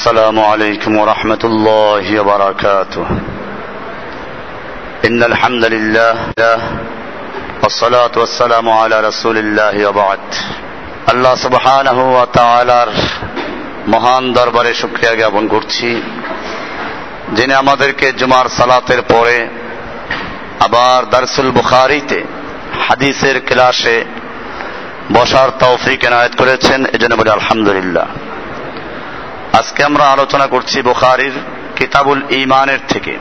السلام عليكم ورحمة الله وبركاته إن الحمد لله والصلاة والسلام على رسول الله وبعد আল্লাহ সুবহানাহ ওয়া তাআলার মহান দরবারে শুকরিয়া জ্ঞাপন করছি যিনি আমাদেরকে জুমার সালাতের পরে আবার দারসুল বুখারিতে হাদিসের ক্লাসে বসার তৌফিক এনায়েত করেছেন এজন্য বলি আলহামদুলিল্লাহ আজকে আমরা আলোচনা করছি বুখারির কিতাবুল ইমানের থেকে।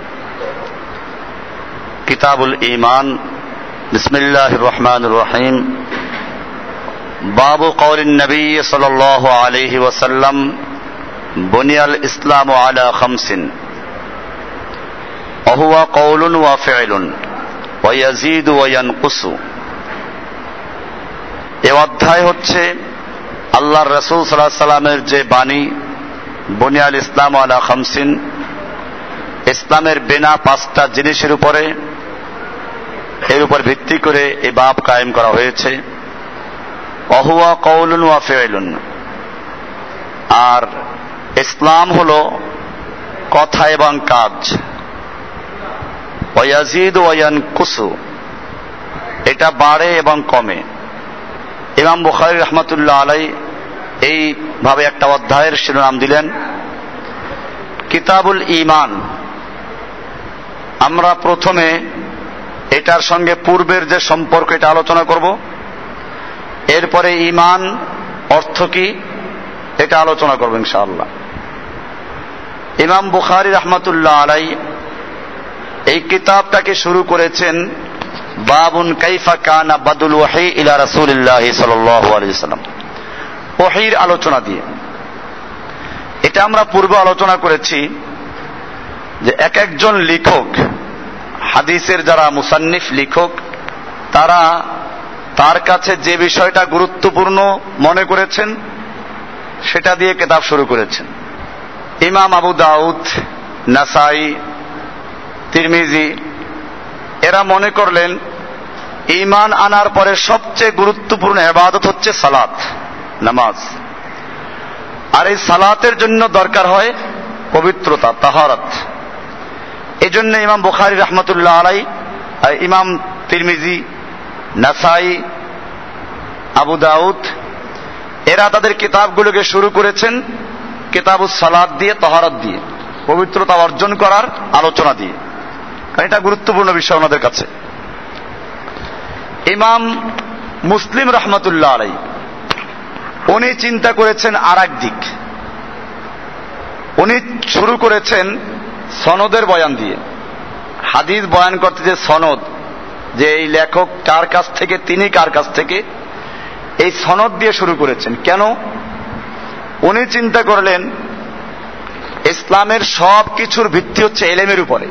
কিতাবুল ইমান বিসমিল্লাহ রহমান রহিম। বাবু কৌলিন নবী সাল আলহি ওসাল্লাম বুনিয়াল ইসলাম আলা খামসিন। অহুয়া কৌলুন ওয়া ফেলুন ওয়াজিদ ওয়ানকুসু এ অধ্যায় হচ্ছে আল্লাহর রসুল সাল্লাহ সাল্লামের যে বাণী বুনিয়াল ইসলাম আলা খামসিন। ইসলামের বেনা পাঁচটা জিনিসের উপরে, এর উপর ভিত্তি করে এই বাপ কায়েম করা হয়েছে। অহুয়া কৌলুন ওয়া ফেলুন আর ইসলাম হল কথা এবং কাজ। ওয়াজিদ ওয়ান কুসু এটা বাড়ে এবং কমে। ইমাম বুখারি রহমতুল্লাহ আলাই এইভাবে একটা অধ্যায়ের শিরোনাম দিলেন, কিতাবুল ইমান আমরা প্রথমে এটার সঙ্গে পূর্বের যে সম্পর্ক, এটা আলোচনা করব। এরপরে ইমান অর্থ কি, এটা আলোচনা করব ইনশাআল্লাহ। ইমাম বুখারি রহমতুল্লাহ আলাই এই কিতাবটাকে শুরু করেছেন, বাবুন কাইফা কানা বাদুল ওয়াহি ইলা রাসূলিল্লাহ সাল্লাল্লাহু আলাইহি সাল্লাম ওহির আলোচনা দিয়ে। এটা আমরা পূর্বে আলোচনা করেছি যে এক একজন লেখক, হাদিসের যারা মুসান্নিফ লেখক, তারা তার কাছে যে বিষয়টা গুরুত্বপূর্ণ মনে করেছেন, সেটা দিয়ে কেতাব শুরু করেছেন। ইমাম আবু দাউদ, নাসাই, তিরমিজি, এরা মনে করলেন ইমান আনার পরে সবচেয়ে গুরুত্বপূর্ণ এবাদত হচ্ছে সালাত। নামাজ। আর এই সালাতের জন্য দরকার হয় পবিত্রতা, তাহারত। এই জন্য ইমাম বুখারি রহমতুল্লাহ আলাই ইমাম তিরমিজি, নাসাই, আবু দাউদ, এরা তাদের কিতাবগুলোকে শুরু করেছেন কিতাবু সালাদ দিয়ে, তহারত দিয়ে, পবিত্রতা অর্জন করার আলোচনা দিয়ে। কারণ এটা গুরুত্বপূর্ণ বিষয় ওনাদের কাছে। ইমাম মুসলিম রহমতুল্লাহ আলাই উনি চিন্তা করেছেন আর দিক। উনি শুরু করেছেন সনদের বয়ান দিয়ে। হাদিস বয়ান করতে যে সনদ, যে এই লেখক কার কাছ থেকে, তিনি কার কাছ থেকে, এই সনদ দিয়ে শুরু করেছেন। কেন? উনি চিন্তা করলেন, ইসলামের সব কিছুর ভিত্তি হচ্ছে এলেমের উপরে।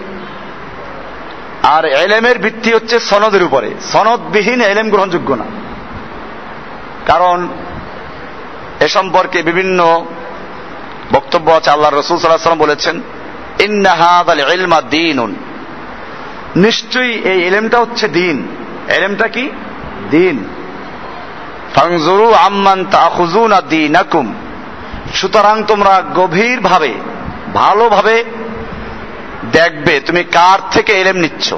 আর এলেমের ভিত্তি হচ্ছে সনদের উপরে। সনদবিহীন এলেম গ্রহণযোগ্য না। কারণ এ সম্পর্কে বিভিন্ন বক্তব্য আছে। আল্লাহ রসুল সাল্লাম বলেছেন ইন্নাহাদ আল ইলমা দিন নিশ্চয়ই এই এলেমটা হচ্ছে দিন। এলেমটা কি? দিন। ফাংজুরু আম্মান তাখুজুন দিনাকুম। সুতরাং তোমরা গভীরভাবে, ভালোভাবে দেখবে তুমি কার থেকে এলেম নিচ্ছ।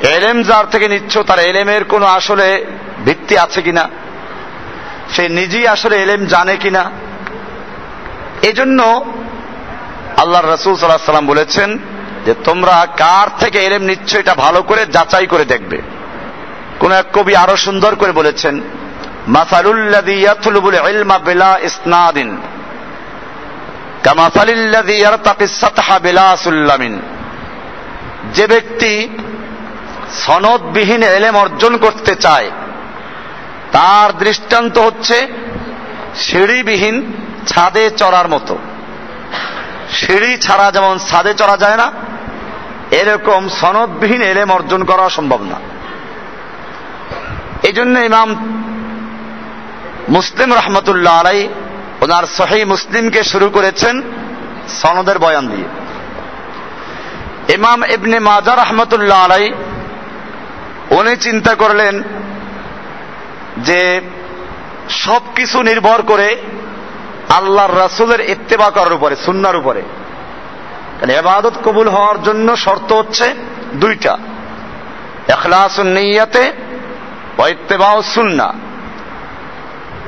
এলেম যার থেকে নিচ্ছ, তার এলেমের কোনো আসলে ভিত্তি আছে কিনা? সে নিজেই আসলে এলেম জানে কিনা? এজন্য আল্লাহ রসুল সাল্লাহ সাল্লাম বলেছেন যে তোমরা কার থেকে এলেম নিচ্ছ এটা ভালো করে যাচাই করে দেখবে। কোন এক কবি আরও সুন্দর করে বলেছেন ইসনাদিন যে ব্যক্তি সনদবিহীন এলেম অর্জন করতে চায় তার দৃষ্টান্ত হচ্ছে সিঁড়িবিহীন ছাদে চড়ার মতো। সিঁড়ি ছাড়া যেমন ছাদে চড়া যায় না, এরকম সনদবিহীন এলেম অর্জন করা সম্ভব না। এই জন্য ইমাম মুসলিম রহমতুল্লাহ আলাই ওনার সহি মুসলিমকে শুরু করেছেন সনদের বয়ান দিয়ে। ইমাম ইবনে মাজা রহমতুল্লাহ আলাই, উনি চিন্তা করলেন যে সব কিছু নির্ভর করে আল্লাহর রাসুলের ইত্তেবা করার উপরে, সুন্নার উপরে। কারণ এবাদত কবুল হওয়ার জন্য শর্ত হচ্ছে দুইটা। এখলাসুন নিয়াতে ইত্তেবাও সুন্না।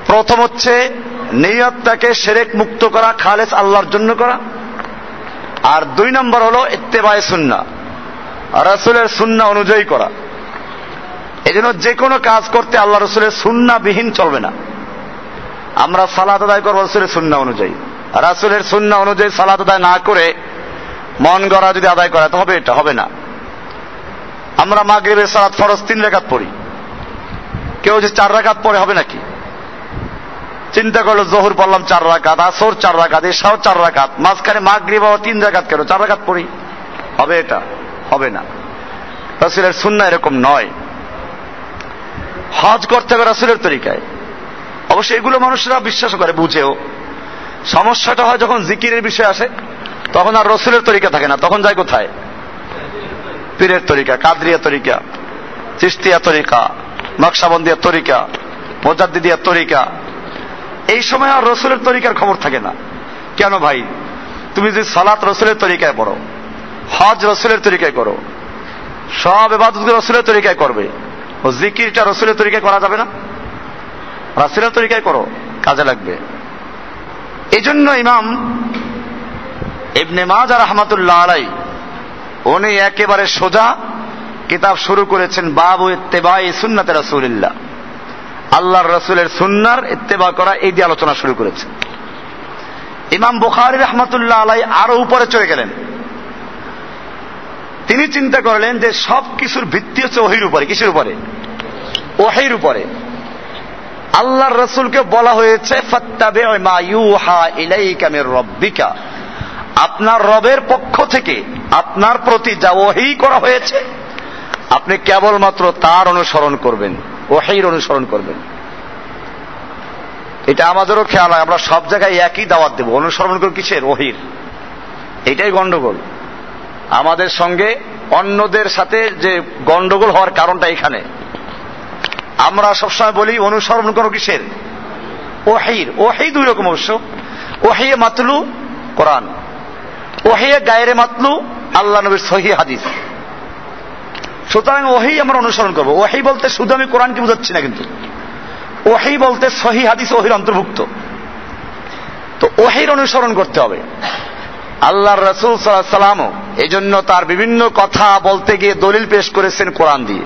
প্রথম হচ্ছে নিয়তটাকে সেরেক মুক্ত করা, খালেস আল্লাহর জন্য করা। আর দুই নম্বর হলো ইত্তেবায় সুন্না। রাসুলের সুন্না অনুযায়ী করা। এই জন্য যে কোনো কাজ করতে আল্লাহ রসুলের সুন্না বিহীন চলবে না। আমরা সালাত আদায় করব রসুলের সুন্না অনুযায়ী। রাসুলের সুন্না অনুযায়ী সালাত আদায় না করে মন গড়া যদি আদায় করা হবে এটা, হবে না। আমরা মাগরিবের সালাত ফরজ তিন রেখাত পড়ি। কেউ যে চার রাকাত পরে হবে নাকি? চিন্তা করল, জহুর পড়লাম চার রাকাত আসর চার রাকাত এসাও চার রাকাত মাঝখানে মাগরিব তিন রাকাত কেন? চার রাকাত পড়ি। হবে এটা, হবে না। রাসুলের সুন্না এরকম নয়। হজ করতে হবে রাসুলের তরিকায়। অবশ্যই এগুলো মানুষরা বিশ্বাস করে, বুঝেও। সমস্যাটা হয় যখন জিকিরের বিষয় আসে, তখন আর রসুলের তরিকা থাকে না, তখন যায় কোথায়? পীরের তরিকা, কাদরিয়া তরিকা চিস্তিয়া তরিকা, নকশাবন্দিয়া তরিকা, মোজাদ্দিদিয়া তরিকা। এই সময় আর রসুলের তরিকার খবর থাকে না। কেন ভাই? তুমি যদি সালাত রসুলের তরিকায় পড়ো, হজ রসুলের তরিকায় করো, সব এবাদত রসুলের তরিকায় করবে। ও জিকিরটা রসুলের তরিকায় করা যাবে না? রাসুলের তরিকায় করো, কাজে লাগবে। এই জন্য ইমাম ইবনে মাজা রহমাতুল্লাহ আলাই উনি একেবারে সোজা কিতাব শুরু করেছেন, বাবু ইত্তেবাই সুন্নাতে রাসুলিল্লাহ। আল্লাহর রসুলের সুন্নার ইত্তেবা করা, এই দিয়ে আলোচনা শুরু করেছে ইমাম বুখারি রহমতুল্লাহ আলাই আরও উপরে চলে গেলেন। তিনি চিন্তা করলেন যে সব কিছুর ভিত্তি হচ্ছে ওহির উপরে, কিসের উপরে? ওহির উপরে। আল্লাহর রসুলকে বলা হয়েছে রব্বিকা। আপনার রবের পক্ষ থেকে আপনার প্রতি যা ওহি করা হয়েছে, আপনি কেবলমাত্র তার অনুসরণ করবেন, ওহির অনুসরণ করবেন। এটা আমাদেরও খেয়াল হয়, আমরা সব জায়গায় একই দাওয়াত দেব। অনুসরণ করব কিসের? ওহির। এটাই গন্ডগোল আমাদের সঙ্গে অন্যদের সাথে যে গন্ডগোল হওয়ার কারণটা এখানে। আমরা সবসময় বলি, অনুসরণ করো কিসের? ওহির। ওহি দুই রকম অবশ্য। ওহিয়ে মাতলু কোরআন। ওহিয়ে গায়েরে মাতলু আল্লাহ নবীর সহি হাদিস। সুতরাং ওহি আমরা অনুসরণ করব। ওহি বলতে শুধু আমি কোরআনকে বুঝাচ্ছি না কিন্তু। ওহি বলতে সহি হাদিস, ওহির অন্তর্ভুক্ত। তো ওহির অনুসরণ করতে হবে। আল্লাহর রসুল সাল্লামও এই জন্য তার বিভিন্ন কথা বলতে গিয়ে দলিল পেশ করেছেন কোরআন দিয়ে।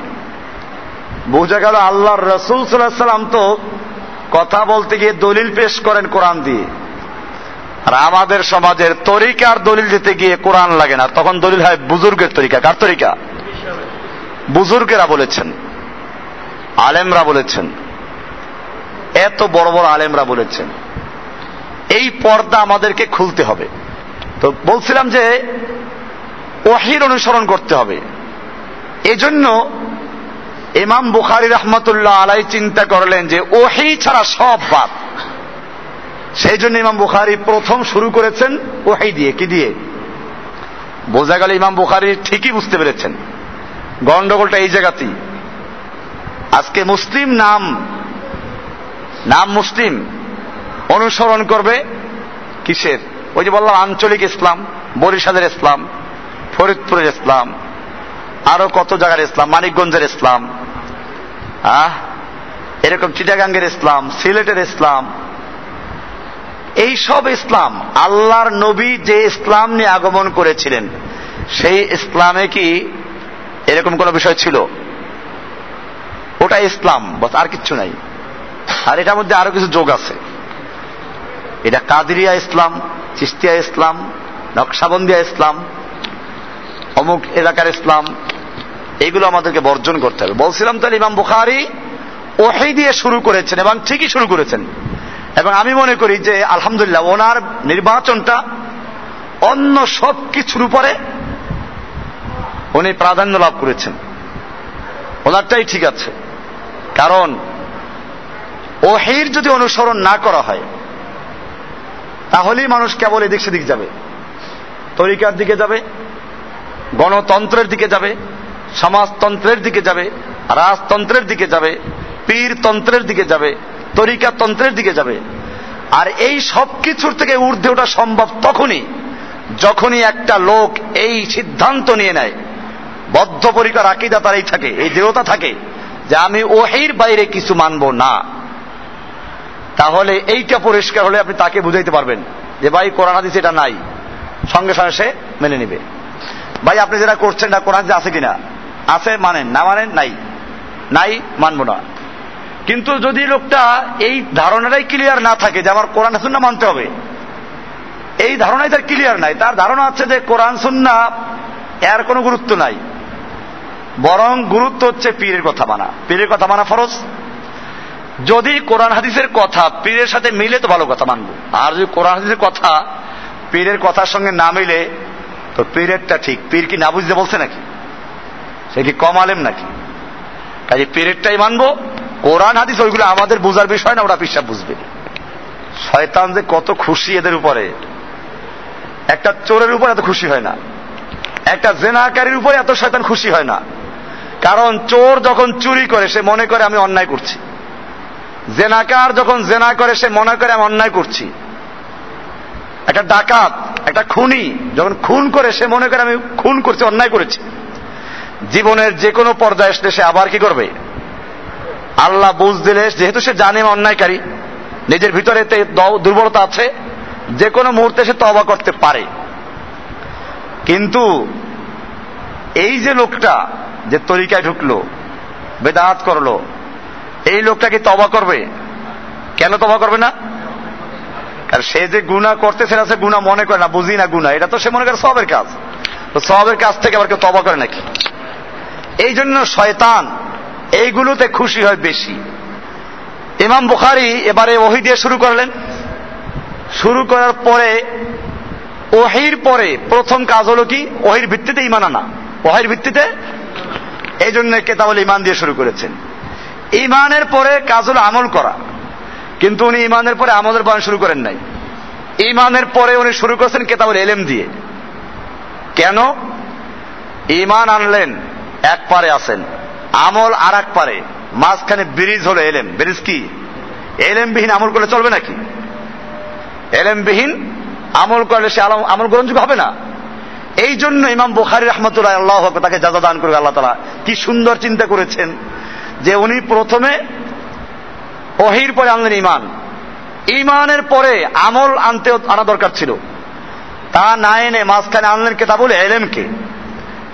বোঝা গেল আল্লাহর রসুল সাল্লাম তো কথা বলতে গিয়ে দলিল পেশ করেন কোরআন দিয়ে। আর আমাদের সমাজের তরিকার দলিল দিতে গিয়ে কোরআন লাগে না। তখন দলিল হয় বুজুর্গের তরিকা। কার তরিকা? বুজুর্গেরা বলেছেন। আলেমরা বলেছেন। এত বড় বড় আলেমরা বলেছেন। এই পর্দা আমাদেরকে খুলতে হবে। তো বলছিলাম যে ওহির অনুসরণ করতে হবে। এজন্য ইমাম বুখারি রহমতুল্লাহ আলাই চিন্তা করলেন যে ওহি ছাড়া সব বাদ। সেই জন্য ইমাম বুখারি প্রথম শুরু করেছেন ওহি দিয়ে। কি দিয়ে? বোঝা গেল ইমাম বুখারি ঠিকই বুঝতে পেরেছেন। গন্ডগোলটা এই জায়গাতেই। আজকে মুসলিম নাম নাম মুসলিম অনুসরণ করবে কিসের? ওই যে বললাম, আঞ্চলিক ইসলাম, বরিশালের ইসলাম, ফরিদপুরের ইসলাম, আরও কত জায়গার ইসলাম, মানিকগঞ্জের ইসলাম এরকম চিটাগাঙ্গের ইসলাম, সিলেটের ইসলাম এই সব ইসলাম, আল্লাহর নবী যে ইসলাম নিয়ে আগমন করেছিলেন, সেই ইসলামে কি এরকম কোন বিষয় ছিল? ওটা ইসলাম, বস, আর কিচ্ছু নাই। আর এটার মধ্যে আরও কিছু যোগ আছে। এটা কাদিরিয়া ইসলাম, চিস্তিয়া ইসলাম, নকশাবন্দিয়া ইসলাম, অমুক এলাকার ইসলাম এগুলো আমাদেরকে বর্জন করতে হবে। বলছিলাম তাহলে ইমাম বুখারি ওহি দিয়ে শুরু করেছেন এবং ঠিকই শুরু করেছেন। এবং আমি মনে করি যে আলহামদুলিল্লাহ ওনার নির্বাচনটা অন্য সব কিছুর উপরে উনি প্রাধান্য লাভ করেছেন। ওনারটাই ঠিক আছে। কারণ ওহির যদি অনুসরণ না করা হয় তাহলেই মানুষ কেবল এদিক সেদিক যাবে। তরিকার দিকে যাবে, গণতন্ত্রের দিকে যাবে, সমাজতন্ত্রের দিকে যাবে, রাজতন্ত্রের দিকে যাবে, পীরতন্ত্রের দিকে যাবে, তরিকাতন্ত্রের দিকে যাবে। আর এই সব কিছুর থেকে ঊর্ধ্বে ওঠা সম্ভব তখনই, যখনই একটা লোক এই সিদ্ধান্ত নিয়ে নেয়। বদ্ধপরিকর আকিদা তারাই থাকে, এই দেহতা থাকে যে আমি ওহির বাইরে কিছু মানব না। তাহলে এইটা পরিষ্কার হলে আপনি তাকে বুঝাইতে পারবেন যে ভাই কোরআন হাদিস এটা নাই। সঙ্গে সঙ্গে সে মেনে নিবে। ভাই, আপনি যেটা করছেন না কোরআন আছে কিনা? আছে, মানেন। না মানেন, নাই। নাই, মানব না। কিন্তু যদি লোকটা এই ধারণাটাই ক্লিয়ার না থাকে যে আমার কোরআন সুন্না মানতে হবে, এই ধারণাই তার ক্লিয়ার নাই। তার ধারণা আছে যে কোরআন সুন্না এর কোনো গুরুত্ব নাই। বরং গুরুত্ব হচ্ছে পীরের কথা মানা। পীরের কথা মানা ফরজ। যদি কোরআন হাদিসের কথা পীরের সাথে মিলে তো ভালো কথা মানবো। আর যদি কোরআন হাদিসের কথা পীরের কথার সঙ্গে না মিলে, তো পীরেরটা ঠিক। পীর কি না বুঝতে বলছে নাকি? সে কি কম আলেম নাকি? কাজে পীরেরটাই মানবো। কোরআন হাদিস ওইগুলো আমাদের বোঝার বিষয় না, ওরা পিসাব বুঝবে। শয়তান যে কত খুশি এদের উপরে। একটা চোরের উপর এত খুশি হয় না। একটা জেনাকারীর উপরে এত শয়তান খুশি হয় না। কারণ চোর যখন চুরি করে, সে মনে করে আমি অন্যায় করছি। জেনাকার যখন জেনা করে, সে মনে করে, আমি অন্যায় করছি। একটা ডাকাত, একটা খুনি যখন খুন করে, সে মনে করে, আমি খুন করছি, অন্যায় করেছি। জীবনের যে কোনো পর্যায়ে আসলে সে আবার কি করবে? আল্লাহ বুঝ দিলে, যেহেতু সে জানে অন্যায়কারী, নিজের ভিতরে দুর্বলতা আছে যে কোনো মুহূর্তে সে তবা করতে পারে। কিন্তু এই যে লোকটা যে তরিকায় ঢুকলো, বেদাত করল এই লোকটা কি তবা করবে? কেন তবা করবে না? কারণ সে যে গুণা করতেছে না, সে গুণা মনে করে না, বুঝি না গুণা এটা তো সে মনে করে সবের কাজ। তো সবের কাজ থেকে আবার কেউ তবা করে নাকি? এই জন্য শয়তান এইগুলোতে খুশি হয় বেশি। ইমাম বুখারি এবারে ওহি দিয়ে শুরু করলেন। শুরু করার পরে ওহির পরে প্রথম কাজ হলো কি? ওহির ভিত্তিতে ইমান আনা। ওহির ভিত্তিতে? এই জন্য কেতাবল ইমান দিয়ে শুরু করেছেন। ইমানের পরে কাজ হলো আমল করা। কিন্তু উনি ইমানের পরে আমলের বয়ান শুরু করেন নাই। ইমানের পরে উনি শুরু করেছেন কেতাবল এলেম দিয়ে। কেন? ইমান আনলেন, এক পারে আছেন। আমল আর এক পারে। মাঝখানে ব্রিজ হলো এলেম ব্রিজ কি? এলেমবিহীন আমল করলে চলবে নাকি? এলেমবিহীন আমল করলে সে আমল গ্রহণযোগ্য হবে না। এই জন্য ইমাম বুখারি রহমতুল্লাহ আল্লাহ তাকে যাজা দান করবে আল্লাহ তালা কি সুন্দর চিন্তা করেছেন। যে উনি প্রথমে অহির পরে আনলেন ইমান ইমানের পরে আমল আনতে আনা দরকার ছিল। তা না এনে মাঝখানে আনলেন কেতাবুল এলেমকে।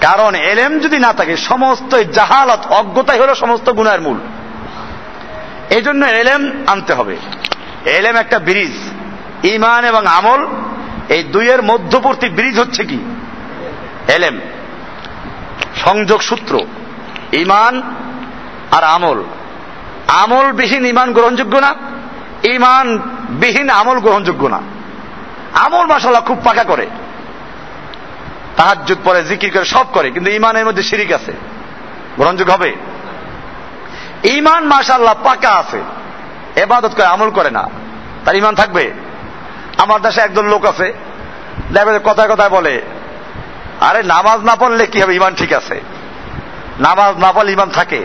কারণ এলেম যদি না থাকে, সমস্ত জাহালত অজ্ঞতাই হলো সমস্ত গুণের মূল। এই জন্য এলেম আনতে হবে। এলেম একটা ব্রিজ। ইমান এবং আমল, এই দুইয়ের মধ্যবর্তী ব্রিজ হচ্ছে কি? এলেম। সংযোগ সূত্র ইমান আর আমল। আমল বিহীন ইমান গ্রহণযোগ্য না ইমান বিহীন আমল গ্রহণযোগ্য না। আমল মাসাল্লাহ খুব পাকা করে। তাহাজুদ পরে জিকির করে সব করে, কিন্তু ইমানের মধ্যে শিরিক আছে। গ্রহণযোগ্য হবে? ইমান মাসাল্লাহ পাকা আছে। এবাদত করে, আমল করে না। তার ইমান থাকবে? আমার দেশে একজন লোক আছে কথায় কথায় বলে, আরে নামাজ না পড়লে কি হবে? ইমান ঠিক আছে। নামাজ না পড়লে ইমান থাকে।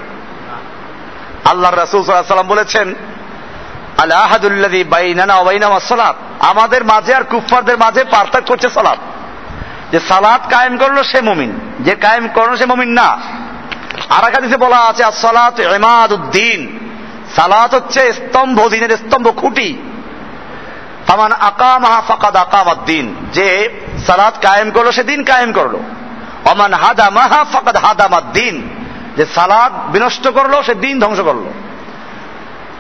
আল্লাহ রাসুল সাল্লাম বলেছেন আল্লাহাদুল্লাদি বাইনানা ওবাইনামা সালাত। আমাদের মাঝে আর কুফফারদের মাঝে পার্থক্য হচ্ছে সালাত। যে সালাত কায়েম করল সে মুমিন, যে কায়েম করল সে মুমিন না। আর একাদিসে বলা আছে সালাত এমাদ উদ্দিন সালাত হচ্ছে স্তম্ভ, দিনের স্তম্ভ খুঁটি। তামান আকামাহা ফাকাদ আকামাদ দিন যে সালাত কায়েম করল, সে দিন কায়েম করল। অমান হাদা মাহা ফাকাদ হাদামাদ দিন যে সালাদ বিনষ্ট করল, সে দিন ধ্বংস করল।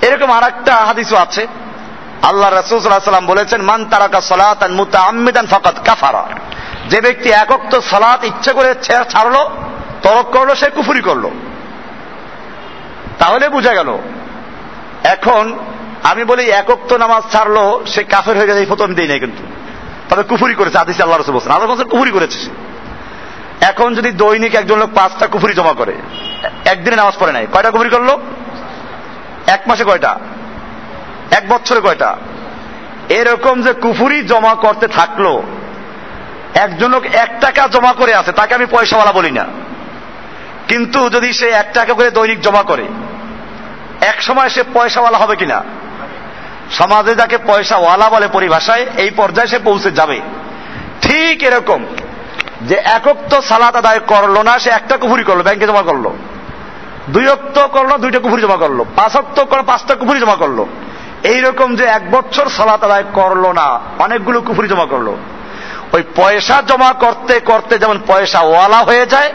এরকম আর একটা হাদিসও আছে। আল্লাহ রসুলাম বলেছেন, মান তারাকা সালাত মুতা আমিদান ফকাত কাফারা। যে ব্যক্তি একক তো সালাত ইচ্ছে করে ছাড়লো, তরক করল, সে কুফুরি করল। তাহলে বোঝা গেল, এখন আমি বলি একক তো নামাজ ছাড়লো, সে কাফের হয়ে গেছে, এই ফটো আমি দিই নাই কিন্তু। তবে কুফুরি করেছে আদিস আল্লাহ রসুল বলছেন। আল্লাহ কুফুরি করেছে এখন যদি দৈনিক একজন লোক পাঁচটা কুফুরি জমা করে একদিনে নামাজ পড়ে নাই। কয়টা কুফুরি করল? এক মাসে কয়টা? এক বছরে কয়টা? এরকম যে কুফুরি জমা করতে থাকল, একজন লোক এক টাকা জমা করে আছে, তাকে আমি পয়সাওয়ালা বলি না। কিন্তু যদি সে এক টাকা করে দৈনিক জমা করে, এক সময় সে পয়সাওয়ালা হবে কিনা? সমাজে যাকে পয়সা ওয়ালা বলে পরিভাষায়, এই পর্যায়ে সে পৌঁছে যাবে। ঠিক এরকম যে একক তো সালাত আদায় করল না, সে একটা কুফুরি করল, ব্যাংকে জমা করল। দুই অক্ত করল, দুইটা কুফুরি জমা করল। পাঁচ অক্ত করল, পাঁচটা কুফুরি জমা করল। এইরকম যে এক বছর সালাত আদায় করল না, অনেকগুলো কুফুরি জমা করল। ওই পয়সা জমা করতে করতে যেমন পয়সা ওয়ালা হয়ে যায়,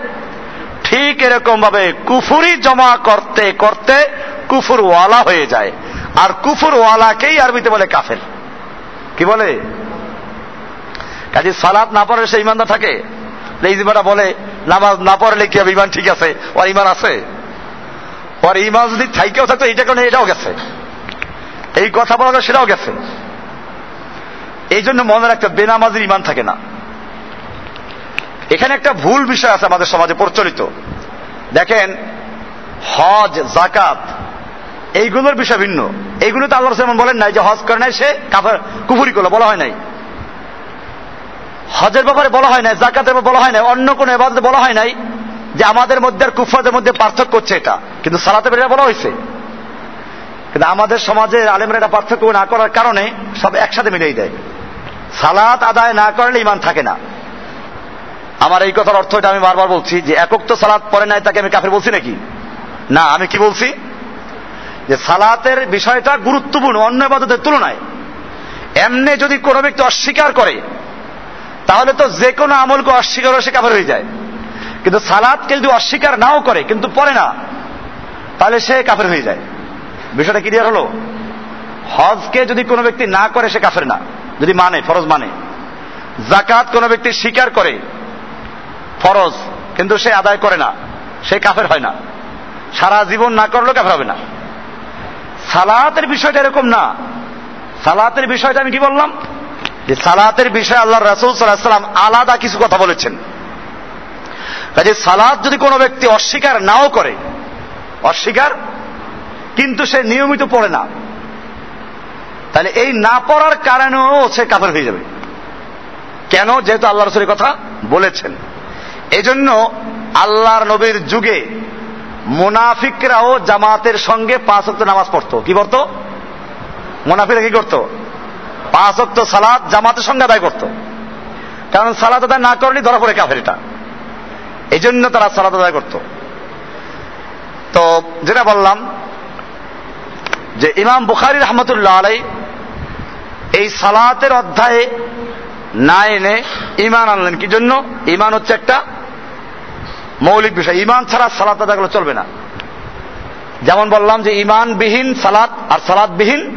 ঠিক এরকম ভাবে কুফুরি জমা করতে করতে কুফুর ওয়ালা হয়ে যায়। আর কুফুর ওয়ালাকেই আরবিতে বলে কাফের। কি বলে? কাজে সালাত না পড়লে সে ইমানদার থাকে। এই বলে, নামাজ না পড়লে কি হবে ইমান ঠিক আছে? ওর ইমান আছে? ওর ইমান যদি থাইকেও থাকতো, এইটা কারণে এটাও গেছে। এই কথা বলা সেটাও গেছে। এই জন্য মনে রাখতে বেনামাজির ইমান থাকে না। এখানে একটা ভুল বিষয় আছে আমাদের সমাজে প্রচলিত। দেখেন, হজ জাকাত এইগুলোর বিষয় ভিন্ন। এইগুলো তো আল্লাহ যেমন বলেন নাই যে হজ করে নাই, সে কাফের, কুফুরি করল, বলা হয় নাই। হজের ব্যাপারে বলা হয় নাই জাকাতের বলা হয় নাই, অন্য কোনো এবাদতে বলা হয় নাই। যে আমাদের মধ্যে আর কুফাদের মধ্যে পার্থক্য হচ্ছে এটা। কিন্তু সালাতে বেরিয়ে বলা হয়েছে। কিন্তু আমাদের সমাজে আলেমরা এটা পার্থক্য না করার কারণে সব একসাথে মিলিয়ে দেয়। সালাত আদায় না করলে ইমান থাকে না। আমার এই কথার অর্থ এটা আমি বারবার বলছি যে একক তো সালাত পরে নাই তাকে আমি কাফের বলছি নাকি? না, আমি কি বলছি? যে সালাতের বিষয়টা গুরুত্বপূর্ণ, অন্য এবাদতের তুলনায়। এমনি যদি কোনো ব্যক্তি অস্বীকার করে, তাহলে তো যে কোনো আমলকে অস্বীকার সে কাফের হয়ে যায়। কিন্তু সালাদকে যদি অস্বীকার নাও করে, কিন্তু পরে না, তাহলে সে কাফের হয়ে যায়। বিষয়টা ক্লিয়ার হলো? হজকে যদি কোনো ব্যক্তি না করে, সে কাফের না। যদি মানে ফরজ মানে। জাকাত কোনো ব্যক্তি স্বীকার করে, ফরজ, কিন্তু সে আদায় করে না, সে কাফের হয় না। সারা জীবন না করলেও কাফের হবে না। সালাতের বিষয়টা এরকম না। সালাতের বিষয়টা আমি কি বললাম? যে সালাতের বিষয়ে আল্লাহ রাসুল সাল্লাহ সাল্লাম আলাদা কিছু কথা বলেছেন। কাজে সালাদ যদি কোনো ব্যক্তি অস্বীকার নাও করে, অস্বীকার, কিন্তু সে নিয়মিত পড়ে না, তাহলে এই না পড়ার কারণেও সে কাফের হয়ে যাবে। কেন? যেহেতু আল্লাহ রসুলের কথা বলেছেন। এই জন্য আল্লাহর নবীর যুগে মুনাফিকরাও জামাতের সঙ্গে পাঁচ অক্ট নামাজ পড়তো। কি পড়তো? মুনাফিকরা কি করতো? পাঁচ অক্ট সালাদ জামাতের সঙ্গে আদায় করতো। কারণ সালাদ আদায় না করলে ধরা পড়ে কাফের এটা। এই জন্য তারা সালাদ আদায় করত। তো যেটা বললাম যে ইমাম বুখারি রহমতুল্লাহ আলাই এই সালাতের অধ্যায়ে না এনে ইমান আনলেন। কি জন্য ইমান হচ্ছে একটা মৌলিক বিষয়। ইমান ছাড়া সালাত আদাগুলো চলবে না। যেমন বললাম যে ইমানবিহীন সালাত আর সালাদবিহীন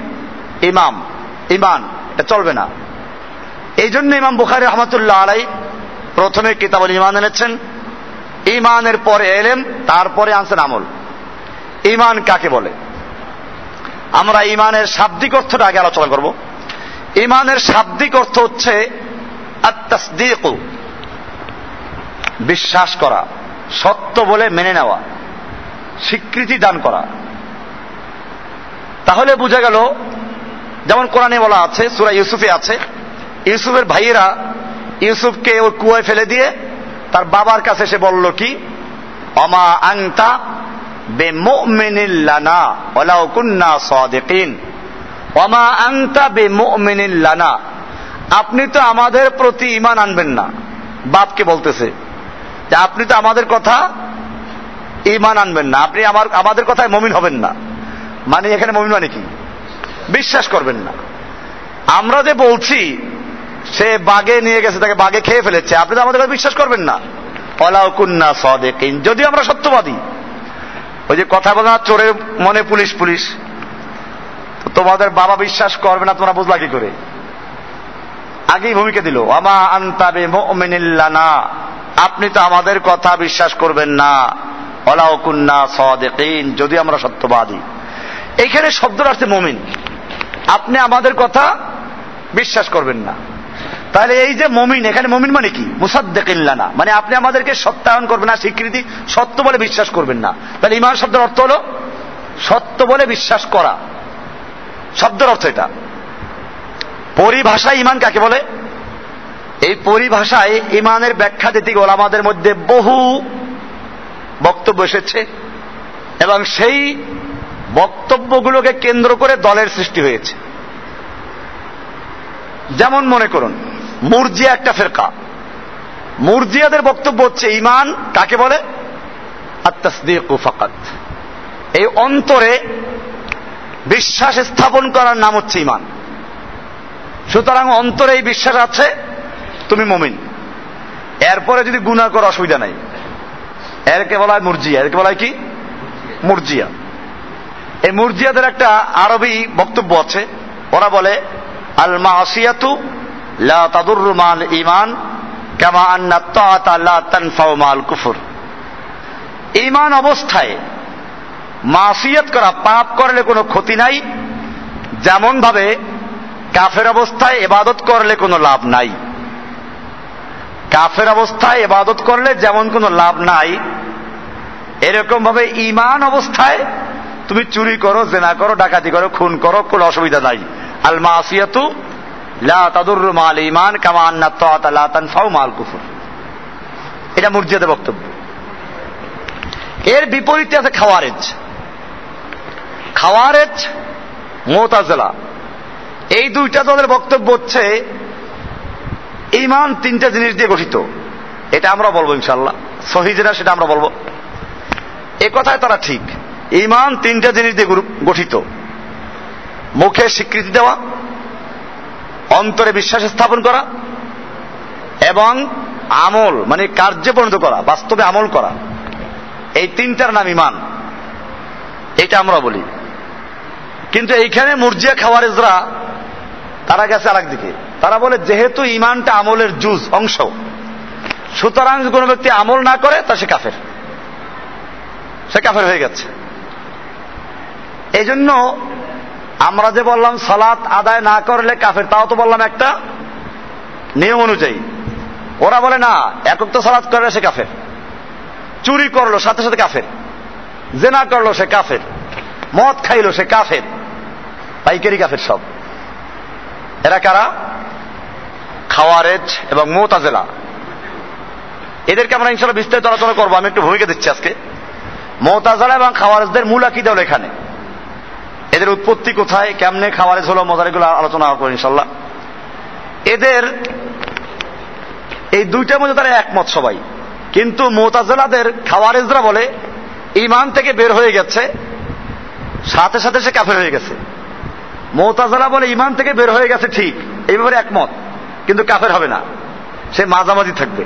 ইমাম। ইমান এটা চলবে না। এই জন্য ইমাম বুখারি রহমতুল্লাহ আলাই প্রথমে কিতাবুল ইমান এনেছেন। ইমানের পরে এলেম তারপরে আনছেন আমল। ইমান কাকে বলে? আমরা ইমানের শাব্দিক অর্থটা আগে আলোচনা করব। ইমানের শাব্দিক অর্থ হচ্ছে বিশ্বাস করা, সত্য বলে মেনে নেওয়া, স্বীকৃতি দান করা। তাহলে বোঝা গেল, যেমন কোরআনে বলা আছে, সুরা ইউসুফে আছে, ইউসুফের ভাইয়েরা ইউসুফকে ওর কুয়ায় ফেলে দিয়ে তার বাবার কাছে সে বলল কি? অমা আংতা বে অমা আংতা বে আপনি তো আমাদের প্রতি ইমান আনবেন না। বাপকে বলতেছে, যে আপনি তো আমাদের কথা ইমান আনবেন না, আপনি আমার, আমাদের কথায় মমিন হবেন না। মানে এখানে মমিন মানে কি? বিশ্বাস করবেন না। আমরা যে বলছি সে বাগে নিয়ে গেছে, তাকে বাগে খেয়ে ফেলেছে। আপনি তো আমাদের কথা বিশ্বাস করবেন না। অলাউ কুন্না সদেকিন। যদিও আমরা সত্যবাদী। ওই যে কথা বলা চোরের মনে পুলিশ পুলিশ। তোমাদের বাবা বিশ্বাস করবে না, তোমরা বুঝলা কি করে? আগেই ভূমিকা দিল। আমা আন্তাবে মোমিনিল্লানা আপনি তো আমাদের কথা বিশ্বাস করবেন না। অলাউ কুন্না সদেকিন। যদি আমরা সত্যবাদী। এখানে শব্দটা আসছে মমিন। আপনি আমাদের কথা বিশ্বাস করবেন না। তাহলে এই যে মমিন, এখানে মমিন মানে কি? মুসাদ্দেকিল্লানা মানে আপনি আমাদেরকে সত্যায়ন করবেন না স্বীকৃতি সত্য বলে বিশ্বাস করবেন না। তাহলে ইমান শব্দের অর্থ হলো সত্য বলে বিশ্বাস করা। শব্দের অর্থ এটা। পরিভাষায় ইমান কাকে বলে? এই পরিভাষায় ইমানের ব্যাখ্যা দিতে আমাদের মধ্যে বহু বক্তব্য এসেছে, এবং সেই বক্তব্যগুলোকে কেন্দ্র করে দলের সৃষ্টি হয়েছে। যেমন মনে করুন মুরজিয়া একটা ফেরকা। মুরজিয়াদের বক্তব্য হচ্ছে ইমান কাকে বলে? ফাকাত। এই অন্তরে বিশ্বাস স্থাপন করার নাম হচ্ছে ইমান সুতরাং অন্তরে এই বিশ্বাস আছে, তুমি মমিন। এরপরে যদি গুণা করার অসুবিধা নাই। এরকে বলা হয় মুরজিয়া। এরকে বলা হয় কি? মুরজিয়া। এই মুরজিয়াদের একটা আরবি বক্তব্য আছে। ওরা বলে আল মাসিয়াতু লা তাদুরু মাল ইমান কামা আন্না তাআতা ইমান অবস্থায় মাসিয়াত করা, পাপ করলে কোনো ক্ষতি নাই যেমন ভাবে কাফের অবস্থায় এবাদত করলে কোনো লাভ নাই। কাফের অবস্থায় এবাদত করলে যেমন কোনো লাভ নাই এরকম ভাবে ইমান অবস্থায় তুমি চুরি করো, জেনা করো, ডাকাতি করো, খুন করো, কোনো অসুবিধা নাই। আল মাসিয়াতু লা তাদুরু মাল ইমান কামা এটা মুরজিয়াদের বক্তব্য। এর বিপরীতে আছে খাওয়ারেজ। খাওয়ারেজ, মোতাজেলা। এই দুইটা দলের বক্তব্য হচ্ছে ইমান তিনটা জিনিস দিয়ে গঠিত। এটা আমরা বলব ইনশাল্লাহ সহি সেটা আমরা বলব। এ কথায় তারা ঠিক। ইমান তিনটা জিনিস দিয়ে গঠিত। মুখে স্বীকৃতি দেওয়া অন্তরে বিশ্বাস স্থাপন করা এবং আমল মানে কার্যে পরিণত করা, বাস্তবে আমল করা। এই তিনটার নাম ইমান এটা আমরা বলি। কিন্তু এইখানে মুরজিয়া খাওয়ারেজরা, তারা গেছে আর তারা বলে, যেহেতু ইমানটা আমলের জুজ, অংশ, সুতরাং কোনো ব্যক্তি আমল না করে, তা সে কাফের। সে কাফের হয়ে গেছে। এই জন্য আমরা যে বললাম সালাত আদায় না করলে কাফের, তাও তো বললাম একটা নিয়ম অনুযায়ী। ওরা বলে, না, একক তো সালাত করলে সে কাফের। চুরি করল সাথে সাথে কাফের। জেনা করল সে কাফের। মদ খাইলো সে কাফের। পাইকারি কাফের সব। এরা কারা? খাওয়ারেজ এবং মোতাজেলা। এদেরকে আমরা ইনশাল্লাহ বিস্তারিত আলোচনা করব। আমি একটু ভূমিকা দিচ্ছি আজকে। মোতাজেলা এবং খাওয়ারেজদের মূল আকিদা হলো এখানে। এদের উৎপত্তি কোথায়, কেমনে খাওয়ারেজ হলো মজারিগুলো আলোচনা করব ইনশাল্লাহ এদের এই দুইটার মধ্যে তারা একমত সবাই। কিন্তু মোতাজেলাদের খাওয়ারেজরা বলে ইমান থেকে বের হয়ে গেছে, সাথে সাথে সে কাফের হয়ে গেছে। মোতাজেলা বলে ইমান থেকে বের হয়ে গেছে ঠিক, এই ব্যাপারে একমত, কিন্তু কাফের হবে না। সে মাঝামাঝি থাকবে।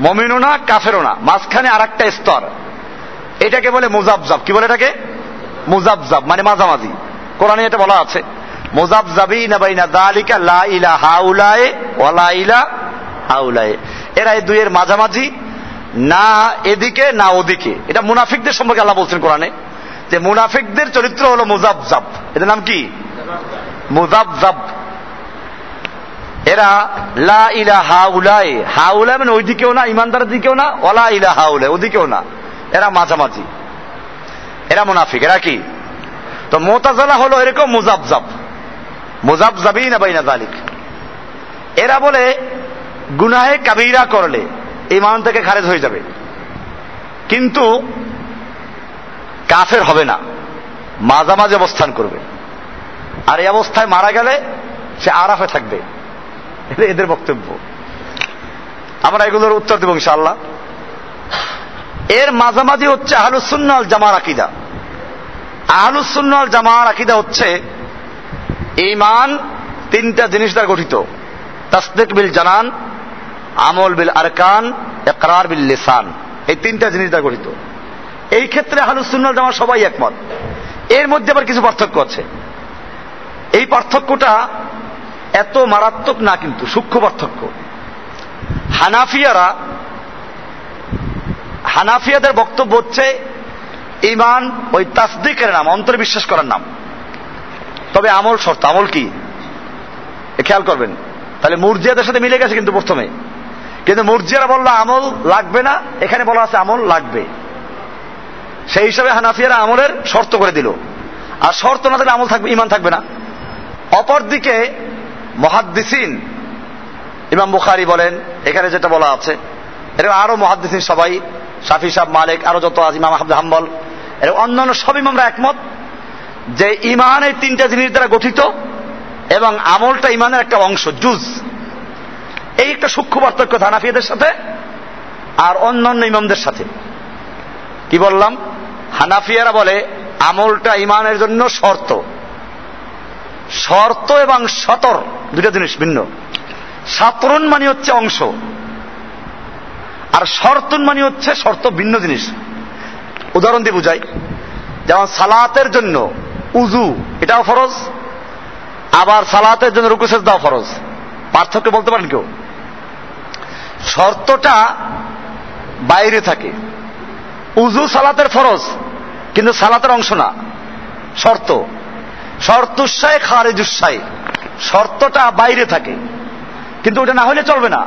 মমিনও না কাফেরও না মাঝখানে আর একটা স্তর। এটাকে বলে মুজাবজাব। কি বলে এটাকে? মুজাবজাব মানে মাঝামাঝি। কোরআনে এটা বলা আছে মুজাবজাবি না বাইনা দালিকা লা ইলা হাউলায়ে ওয়ালা ইলা হাউলায়ে। এরা এই দুইয়ের মাঝামাঝি, না এদিকে, না ওদিকে। এটা মুনাফিকদের সম্পর্কে আল্লাহ বলছেন কোরআনে, যে মুনাফিকদের চরিত্র হলো মুজাবজাব। এদের নাম কি? মুজাবজাব। এরা লা ইলা হাউলায়, হাউলা মানে ওইদিকেও না, ইমানদারের দিকেও না ওলা ইলা হাউলায়, ওদিকেও না। এরা মাঝামাঝি। এরা মুনাফিক, এরা কি? তো মোতাজালা হলো এরকম মুজাবজাব। মুজাবজাবি না বাইনা এরা বলে, গুনাহে কাবিরা করলে ইমান থেকে খারেজ হয়ে যাবে। কিন্তু কাফের হবে না, মাঝামাঝি অবস্থান করবে। আর এই অবস্থায় মারা গেলে সে আরাফে থাকবে। এদের বক্তব্য। আমরা এগুলোর উত্তর দেব ইনশাল্লাহ এর মাঝামাঝি হচ্ছে আহলুসুন্নাল জামার আকিদা। আহলুসুন্নাল জামার আকিদা হচ্ছে ইমান তিনটা জিনিস দ্বারা গঠিত। তাসদিক বিল জানান, আমল বিল আরকান একরার বিল লিসান। এই তিনটা জিনিস দ্বারা গঠিত। এই ক্ষেত্রে আহলুসুন্নাল জামা সবাই একমত। এর মধ্যে আবার কিছু পার্থক্য আছে। এই পার্থক্যটা এত মারাত্মক না কিন্তু, সূক্ষ্ম পার্থক্য। হানাফিয়ারা হানাফিয়াদের বক্তব্য হচ্ছে ইমান ওই তাসদিকের নাম অন্তর বিশ্বাস করার নাম। তবে আমল শর্ত, আমল কি? খেয়াল করবেন। তাহলে মুরজিয়াদের সাথে মিলে গেছে কিন্তু প্রথমে। কিন্তু মুরজিয়ারা বলল, আমল লাগবে না। এখানে বলা আছে, আমল লাগবে। সেই হিসাবে হানাফিয়ারা আমলের শর্ত করে দিল। আর শর্ত না দিলে আমল থাকবে ইমান থাকবে না। অপরদিকে মহাদ্দিসিন, ইমাম বুখারি বলেন, এখানে যেটা বলা আছে, এরকম আরও মহাদ্দিসিন সবাই শাফি সাহ মালিক, আরও যত ইমাম আহমদ হাম্বল এরকম অন্যান্য সব ইমামরা একমত যে ইমান এই তিনটা জিনিস দ্বারা গঠিত এবং আমলটা ইমানের একটা অংশ, জুজ। এই একটা সূক্ষ্ম পার্থক্য হানাফিয়াদের সাথে আর অন্যান্য ইমামদের সাথে। কি বললাম? হানাফিয়ারা বলে, আমলটা ইমানের জন্য শর্ত। শর্ত এবং সতর দুটা জিনিস ভিন্ন। সাতরুন মানে হচ্ছে অংশ। আর শর্তুন মানে হচ্ছে শর্ত ভিন্ন জিনিস। উদাহরণ দিয়ে বুঝাই। যেমন সালাতের জন্য উজু এটাও ফরজ। আবার সালাতের জন্য রুকুসেজ দাও ফরজ। পার্থক্য বলতে পারেন কেউ? শর্তটা বাইরে থাকে। উজু সালাতের ফরজ, কিন্তু সালাতের অংশ না। শর্ত। শর্তুসায় খারেজুসাই শর্তটা বাইরে থাকে। কিন্তু ওটা না হলে চলবে না।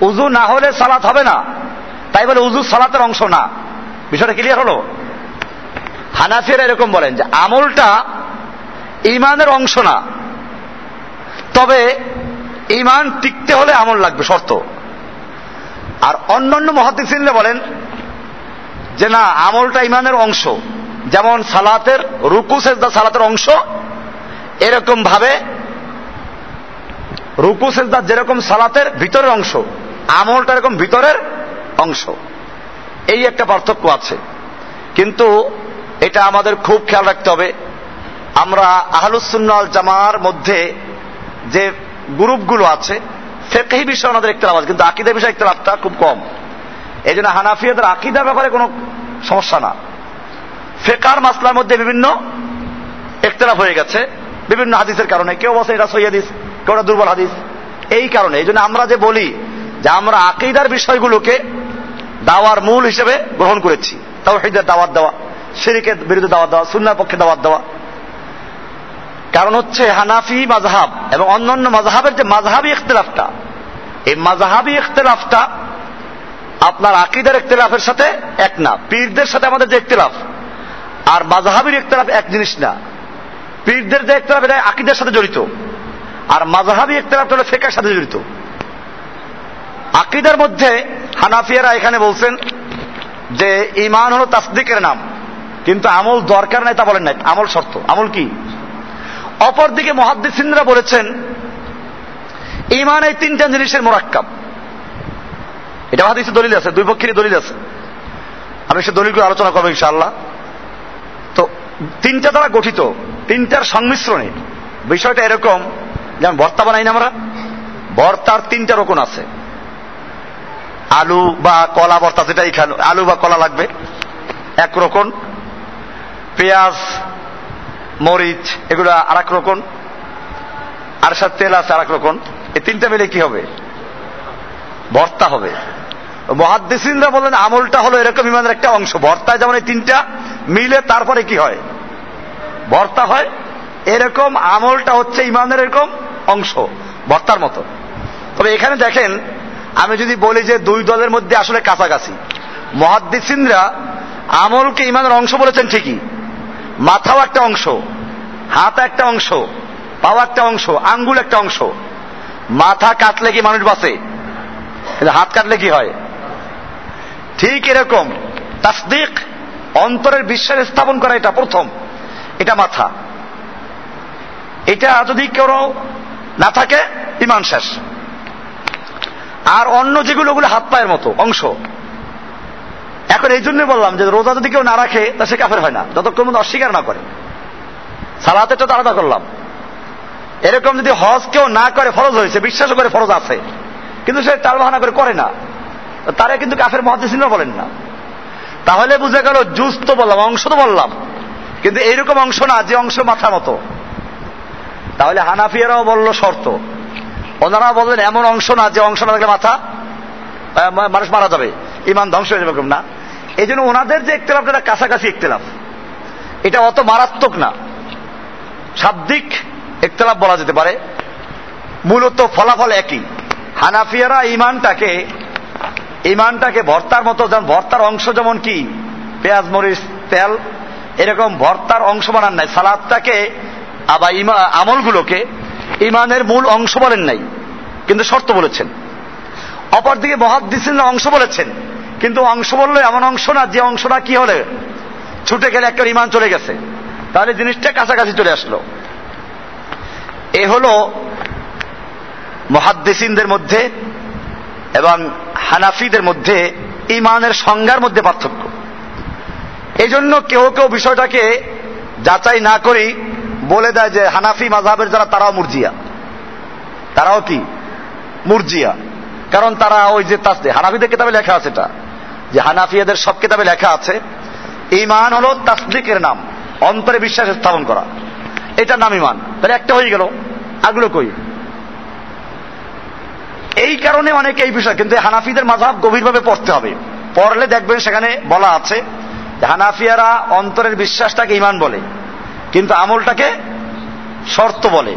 উজু না হলে সালাত হবে না। তাই বলে উজু সালাতের অংশ না। বিষয়টা ক্লিয়ার হলো? হানাফিরা এরকম বলেন যে আমলটা ইমানের অংশ না। তবে ইমান টিকতে হলে আমল লাগবে, শর্ত। আর অন্যান্য মহাদিসিনরা বলেন যে না, আমলটা ইমানের অংশ। যেমন সালাতের রুকু, সেজদা সালাতের অংশ, এরকম ভাবে রুকু, সেজদা যেরকম সালাতের ভিতরের অংশ, আমলটা এরকম ভিতরের অংশ। এই একটা পার্থক্য আছে। কিন্তু এটা আমাদের খুব খেয়াল রাখতে হবে। আমরা আহলুসুন্নাল জামার মধ্যে যে গ্রুপগুলো আছে, ফেকহি বিষয়ে আমাদের ইখতলাফ আছে, কিন্তু আকিদা বিষয়ে ইখতলাফটা খুব কম। এই জন্য হানাফিয়াদের আকিদার ব্যাপারে কোনো সমস্যা না। ফেকার মাসলার মধ্যে বিভিন্ন ইখতলাফ হয়ে গেছে। বিভিন্ন হাদিসের কারণে। কেউ বলছে এটা সই হাদিস, কেউ দুর্বল হাদিস। এই কারণে। এই জন্য আমরা যে বলি যে আমরা আকিদার বিষয়গুলোকে দাওয়ার মূল হিসেবে গ্রহণ করেছি। তাও হেদের দাওয়াত দেওয়া, শিরিকের বিরুদ্ধে দাওয়াত দেওয়া, সুন্নার পক্ষে দাওয়াত দেওয়া। কারণ হচ্ছে হানাফি মাঝহাব এবং অন্যান্য মাঝহাবের যে মাঝহাবি ইখতলাফটা, এই মাঝহাবি ইখতলাফটা আপনার আকিদার ইখতলাফের সাথে এক না, পীরদের সাথে আমাদের যে ইখতলাফ, আর মাঝহাবির ইখতলাফ এক জিনিস না। পীরদের যে ইখতলাফ, এটা আকিদের সাথে জড়িত। আর মাঝহাবি ইখতলাফটা হলো ফেকার সাথে জড়িত। আকিদার মধ্যে হানাফিয়ারা এখানে বলছেন যে ইমান হলো তাসদিকের নাম। কিন্তু আমল দরকার নাই তা বলেন নাই। আমল শর্ত। আমল কি? অপরদিকে মহাদ্দিসিনরা বলেছেন ইমান এই তিনটা জিনিসের মোরাক্কাব। এটা হাদিসে দলিল আছে, দুই পক্ষেরই দলিল আছে। আমি সে দলিলগুলো আলোচনা করব ইনশাআল্লাহ। তো তিনটা দ্বারা গঠিত, তিনটার সংমিশ্রণে। বিষয়টা এরকম, যেমন ভর্তা বানাই না আমরা, ভর্তার তিনটা রকম আছে। আলু বা কলা ভর্তা যেটা এখানে, আলু বা কলা লাগবে। এক রকম। পেঁয়াজ, মরিচ, এগুলো আর এক রকম। আর সাথে তেল আছে আর এক রকম। এই তিনটা মিলে কি হবে? ভর্তা হবে। মহাদ্দেসিনরা বলেন, আমলটা হলো এরকম ইমানের একটা অংশ। ভর্তায় যেমন এই তিনটা মিলে, তারপরে কি হয়? ভর্তা হয়। এরকম আমলটা হচ্ছে ইমানের এরকম অংশ, ভর্তার মতো। তবে এখানে দেখেন আমি যদি বলি যে দুই দলের মধ্যে আসলে কাছাকাছি, মহাদ্দিসিনরা আমলকে ইমানের অংশ বলেছেন ঠিকই। মাথাও একটা অংশ হাত একটা অংশ, পাও একটা অংশ, আঙ্গুল একটা অংশ। মাথা কাটলে কি মানুষ বাঁচে? হাত কাটলে কি হয়? ঠিক এরকম তাসদিক, অন্তরের বিশ্বাস স্থাপন করা এটা প্রথম। এটা মাথা। এটা যদি কেউ না থাকে, ইমান শেষ। আর অন্য যেগুলো, ওগুলো হাত পায়ের মতো, অংশ। এখন এই জন্যই বললাম যে রোজা যদি কেউ না রাখে, তা সে কাফের হয় না, যতক্ষণ অস্বীকার না করে। সালাতেটা তো আলাদা করলাম। এরকম যদি হজ কেউ না করে, ফরজ হয়েছে, বিশ্বাস করে ফরজ আছে, কিন্তু সে টাল বাহানা করে করে না তারা কিন্তু কাফের মহাদিসিনরা বলেন না। তাহলে বুঝে গেল, জুস তো বললাম, অংশ তো বললাম, কিন্তু এইরকম অংশ না, যে অংশ মাথা মতো। তাহলে হানাফিয়ারাও বলল শর্ত। ওনারা বললেন, এমন অংশ না, যে অংশ না থাকলে মাথা মানুষ মারা যাবে। ইমান ধ্বংস হয়ে যাবে না। এই জন্য ওনাদের যে ইকতলাফ এটা কাছাকাছি ইকতলাফ এটা অত মারাত্মক না। শাব্দিক ইকতলাফ বলা যেতে পারে। মূলত ফলাফল একই। হানাফিয়ারা ইমানটাকে ইমানটাকে ভর্তার মতো, যেমন ভর্তার অংশ যেমন কি? পেঁয়াজ, মরিচ, তেল, এরকম ভর্তার অংশ বানান নাই। সালাদটাকে, আবার আমলগুলোকে ইমানের মূল অংশ বলেন নাই, কিন্তু শর্ত বলেছেন। অপরদিকে মহাদিসিন অংশ বলেছেন, কিন্তু অংশ বললে এমন অংশ না, যে অংশটা কি হলে ছুটে গেলে একটা ইমান চলে গেছে। তাহলে জিনিসটা কাছাকাছি চলে আসলো। এ হল মহাদ্দেসিনদের মধ্যে এবং হানাফিদের মধ্যে ইমানের সংজ্ঞার মধ্যে পার্থক্য। এই জন্য কেউ কেউ বিষয়টাকে যাচাই না করেই বলে দেয় যে হানাফি মাঝাবের যারা, তারাও মুরজিয়া। তারাও কি? মুরজিয়া। কারণ তারা ওই যে তাসদে হানাফিদের কিতাবে লেখা আছে এটা। যে হানাফিয়াদের সব কিতাবে লেখা আছে ইমান হলো তাসদিকের নাম, অন্তরে বিশ্বাস স্থাপন করা। এটার নাম ইমান তাহলে একটা হয়ে গেল। আগুলো কই? এই কারণে অনেকে এই বিষয়, কিন্তু হানাফিদের মাঝাব গভীরভাবে পড়তে হবে। পড়লে দেখবেন সেখানে বলা আছে হানাফিয়ারা অন্তরের বিশ্বাসটাকে ইমান বলে। কিন্তু আমলটাকে শর্ত বলে।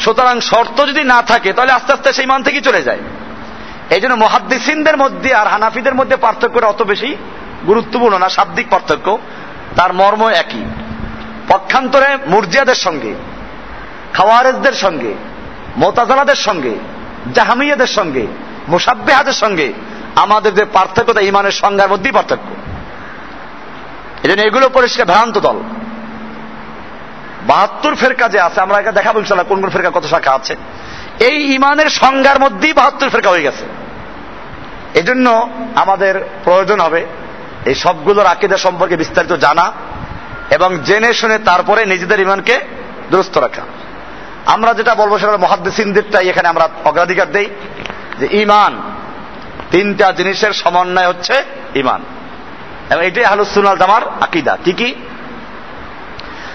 সুতরাং শর্ত যদি না থাকে, তাহলে আস্তে আস্তে সেই মান থেকেই চলে যায়। এই জন্য মহাদ্দিসিনদের মধ্যে আর হানাফিদের মধ্যে পার্থক্যটা অত বেশি গুরুত্বপূর্ণ না, শাব্দিক পার্থক্য। তার মর্ম একই। পক্ষান্তরে মুরজিয়াদের সঙ্গে, খাওয়ারেজদের সঙ্গে, মোতাজালাদের সঙ্গে, জাহামিয়াদের সঙ্গে মুসাব্বেহাদের সঙ্গে আমাদের যে পার্থক্য তা ইমানের সংজ্ঞার মধ্যেই পার্থক্য। এই জন্য এগুলো পরিষ্কার ভ্রান্ত দল। বাহাত্তর ফেরকা যে আছে, আমরা দেখাবো ইনশাল্লাহ কোন কোন ফেরকা কত শাখা আছে। এই ইমানের সংজ্ঞার মধ্যেই বাহাত্তর ফেরকা হয়ে গেছে। এজন্য আমাদের প্রয়োজন হবে এই সবগুলোর আকিদা সম্পর্কে বিস্তারিত জানা এবং জেনে শুনে তারপরে নিজেদের ইমানকে দুরস্ত রাখা। আমরা যেটা বলব সেটা মহাদ্দিসিনদেরটাই এখানে আমরা অগ্রাধিকার দেই যে ইমান তিনটা জিনিসের সমন্বয় হচ্ছে ইমান এবং এটাই হালুসুনাল জামার আকিদা। কি কি?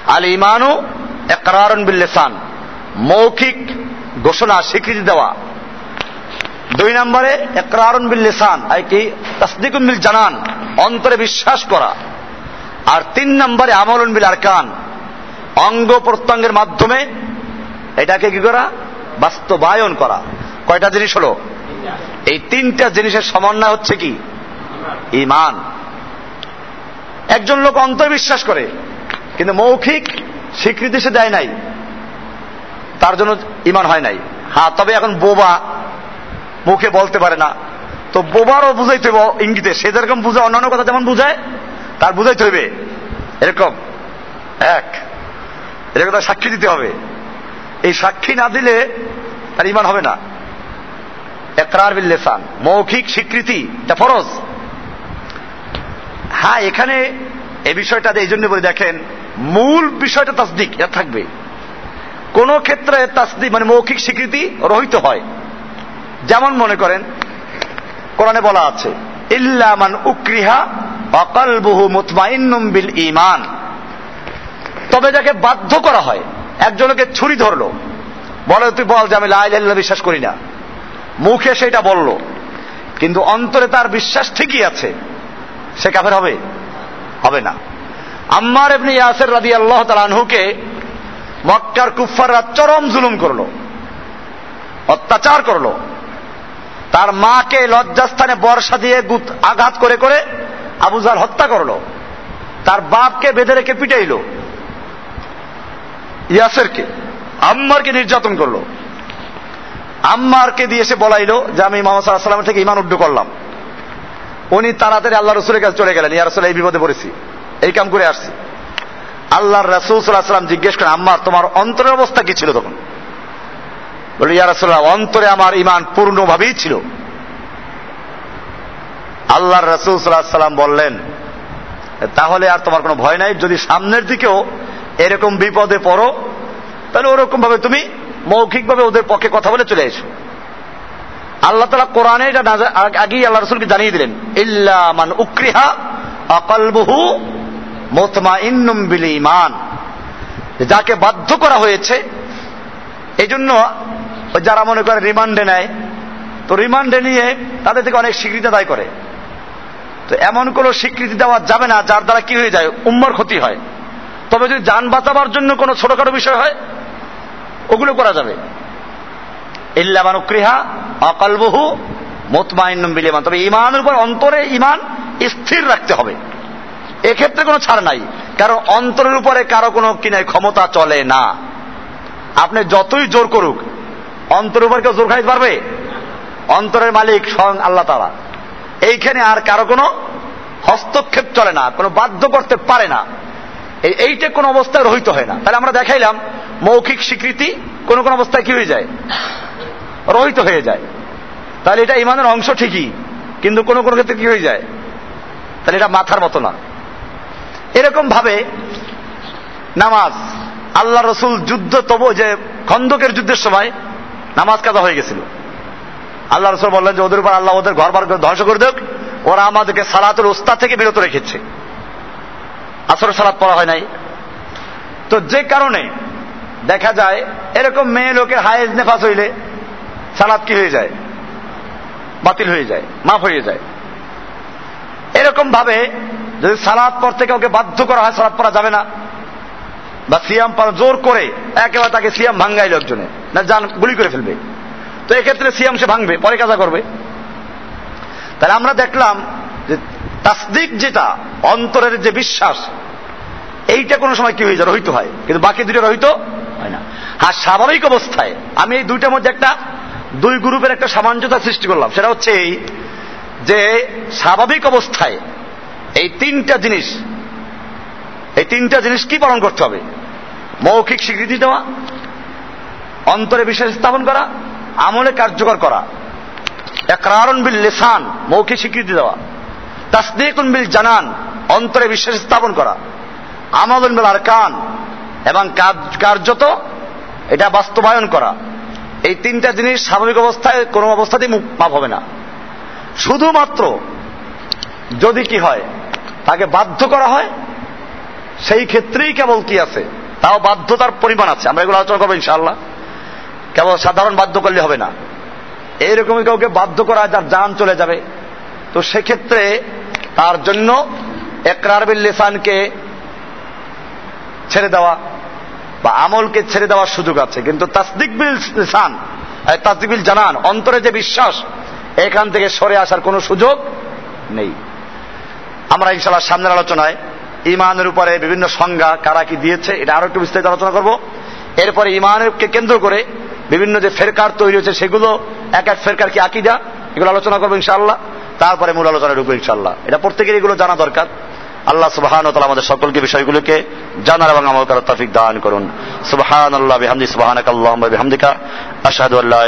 আল ইমানু একরারন বিল্লেসান। মৌখিক ঘোষণা, স্বীকৃতি দেওয়া। দুই নম্বরে একরারন বিল্লেসান আর কি তসদিকুম বিল জানান অন্তরে বিশ্বাস করা। আর তিন নম্বরে, আমলন বিল আরকান অঙ্গ প্রত্যঙ্গের মাধ্যমে এটাকে কি করা? বাস্তবায়ন করা। কয়টা জিনিস হলো? এই তিনটা জিনিসের সমন্বয় হচ্ছে কি? ইমান। একজন লোক অন্তর্বিশ্বাস করে কিন্তু মৌখিক স্বীকৃতি সে দেয় নাই। তার জন্য ইমান হয় নাই। হ্যাঁ তবে এখন বোবা মুখে বলতে পারে না। তো বোবারও বুঝাইতে হবে ইঙ্গিতে। সে যেরকম বুঝায় অন্যান্য কথা যেমন বুঝায়, তার বুঝাইতে হবে এরকম। এক। এরকম তার সাক্ষী দিতে হবে। এই সাক্ষী না দিলে তার ইমান হবে না। একরার বিল লেসান। মৌখিক স্বীকৃতি, এটা ফরজ। হ্যাঁ এখানে এই বিষয়টা এই জন্য বলে, দেখেন মূল বিষয়টা তাসদিক এটা থাকবে। কোন ক্ষেত্রে তাসদিক মানে মৌখিক স্বীকৃতি রহিত হয়। যেমন মনে করেন, কোরআনে বলা আছে ইল্লামান উক্রিহা অকালবহু মুতমাইন্নুম বিল ইমান তবে যাকে বাধ্য করা হয়, একজনকে ছুরি ধরলো, বলে, তুই বল যে আমি লাইল্লাহ বিশ্বাস করি না। মুখে সেটা বলল, কিন্তু অন্তরে তার বিশ্বাস ঠিকই আছে, সে কাফের হবে? হবে না। আম্মার এমনি ইয়াসের রাদি আল্লাহ তালানহুকে মক্কার কুফাররা চরম জুলুম করল, অত্যাচার করল। তার মাকে লজ্জাস্থানে বর্ষা দিয়ে আঘাত করে করে আবুজার হত্যা করল। তার বাপকে বেঁধে রেখে পিটাইল। ইয়াসেরকে, আম্মারকে নির্যাতন করল। আম্মারকে দিয়ে এসে বলাইলো যে, আমি মোহাম্মদ সাল্লাহ সাল্লামের থেকে ইমান উড্ডু করলাম। উনি তাড়াতাড়ি আল্লাহ রসুলের কাছে চলে গেলেন। ইয়া এই বিপদে পড়েছি। এই কাম করে আসছি। আল্লাহর রসুল সাল্লাহ সাল্লাম জিজ্ঞেস করেন আম্মার তোমার অন্তরের অবস্থা কি ছিল তখন? বলে, ইয়া রসুল্লাহ অন্তরে আমার ইমান পূর্ণভাবেই ছিল। আল্লাহর রসুল সাল্লাহ সাল্লাম বললেন, তাহলে আর তোমার কোনো ভয় নাই, যদি সামনের দিকেও এরকম বিপদে পড়ো, তাহলে ওরকম ভাবে তুমি মৌখিকভাবে ওদের পক্ষে কথা বলে চলে এসো। আল্লাহ তালা কোরআনে এটা আগেই আল্লাহ রসুলকে জানিয়ে দিলেন ইল্লামান উক্রিহা অকলবহু মোতমা ইন্নুম ইমান যাকে বাধ্য করা হয়েছে এই জন্য যারা মনে করে রিমান্ডে নেয়, তো রিমান্ডে নিয়ে তাদের থেকে অনেক স্বীকৃতি আদায় করে। তো এমন কোন স্বীকৃতি দেওয়া যাবে না, যার দ্বারা কি হয়ে যায়? উম্মর ক্ষতি হয়। তবে যদি যান বাঁচাবার জন্য কোনো ছোটখাটো বিষয় হয়, ওগুলো করা যাবে। ইল্লামানুক্রিহা অকালবহু মোতমাইন্নম বিলিমান তবে ইমানের উপর অন্তরে ইমান স্থির রাখতে হবে। এক্ষেত্রে কোনো ছাড় নাই। কারণ অন্তরের উপরে কারও কোনো কিনে ক্ষমতা চলে না। আপনি যতই জোর করুক, অন্তরের উপর কেউ জোর খাইতে পারবে? অন্তরের মালিক স্বয়ং আল্লাহ তালা এইখানে আর কারও কোনো হস্তক্ষেপ চলে না, কোনো বাধ্য করতে পারে না। এইটা কোন অবস্থায় রহিত হয় না। তাহলে আমরা দেখাইলাম, মৌখিক স্বীকৃতি কোন কোন অবস্থায় কি হয়ে যায়? রহিত হয়ে যায়। তাহলে এটা ইমানের অংশ ঠিকই, কিন্তু কোন কোন ক্ষেত্রে কি হয়ে যায়? তাহলে এটা মাথার মতো না। এরকম ভাবে নামাজ, আল্লাহ রসুল যুদ্ধ তবু যে খন্দকের যুদ্ধের সময় নামাজ কাজা হয়ে গেছিল। আল্লাহ রসুল বললেন যে ওদের উপর আল্লাহ ওদের ঘর বার করে ধ্বংস করে দেখ ওরা আমাদেরকে সালাতুল ওস্তা থেকে বিরত রেখেছে। আসর সালাত পড়া হয় নাই। তো যে কারণে দেখা যায় এরকম মেয়ে লোকের হায়েজ নেফাস হইলে সালাদ কি হয়ে যায়? বাতিল হয়ে যায়, মাফ হয়ে যায়। এরকম ভাবে যদি সালাদ পড়তে কাউকে বাধ্য করা হয় সালাদ পড়া যাবে না। বা সিয়াম পড়া জোর করে একেবারে তাকে সিয়াম ভাঙ্গাইল একজনে। না, যান, গুলি করে ফেলবে। তো এক্ষেত্রে সিয়াম সে ভাঙবে, পরে কাজা করবে। তাহলে আমরা দেখলাম যে তাসদিক যেটা, অন্তরের যে বিশ্বাস, এইটা কোনো সময় কি হয়ে যায়? রহিত হয়। কিন্তু বাকি দুটো রহিত হয় না। হ্যাঁ স্বাভাবিক অবস্থায় আমি এই দুইটার মধ্যে একটা দুই গ্রুপের একটা সামঞ্জস্য সৃষ্টি করলাম। সেটা হচ্ছে এই যে স্বাভাবিক অবস্থায় এই তিনটা জিনিস, এই তিনটা জিনিস কি পালন করতে হবে? মৌখিক স্বীকৃতি দেওয়া, অন্তরে বিশ্বাস স্থাপন করা, আমলে কার্যকর করা। একরারণ বিল লেসান, মৌখিক স্বীকৃতি দেওয়া। তাসদিকুন বিল জানান, অন্তরে বিশ্বাস স্থাপন করা। আমাদন বিল আরকান, এবং কার্যত এটা বাস্তবায়ন করা। এই তিনটা জিনিস স্বাভাবিক অবস্থায়, কোনো অবস্থাতেই মাপ হবে না। শুধুমাত্র যদি কি হয় তাকে বাধ্য করা হয়, সেই ক্ষেত্রেই কেবল কি আছে? তাও বাধ্যতার পরিমাণ আছে। আমরা এগুলো আলোচনা করব ইনশাআল্লাহ। কেবল সাধারণ বাধ্য করলে হবে না। এইরকমই কাউকে বাধ্য করা যার যান চলে যাবে। তো সেক্ষেত্রে তার জন্য একরার বিল লেসানকে ছেড়ে দেওয়া বা আমলকে ছেড়ে দেওয়ার সুযোগ আছে। কিন্তু তাসদিক বিল লেসান তাসদিক বিল জানান, অন্তরে যে বিশ্বাস, এখান থেকে সরে আসার কোনো সুযোগ নেই। আমরা ইনশাল্লাহ সামনের আলোচনায় ইমানের উপরে বিভিন্ন সংজ্ঞা কারা কি দিয়েছে, এটা আরও একটু বিস্তারিত আলোচনা করব। এরপরে ইমানকে কেন্দ্র করে বিভিন্ন যে ফেরকার তৈরি হয়েছে, সেগুলো এক এক ফেরকার কি আকিদা, এগুলো আলোচনা করব ইনশাআল্লাহ। তারপরে মূল আলোচনা ঢুকবো ইনশাআল্লাহ। এটা প্রত্যেকের এগুলো জানা দরকার। আল্লাহ সুবাহান তালা আমাদের সকলকে বিষয়গুলোকে জানার এবং আমল করার তফিক দান করুন। সুবাহান আল্লাহ বিহামদি সুবাহানাক আল্লাহ বিহামদিকা, আশহাদু আল্লাহ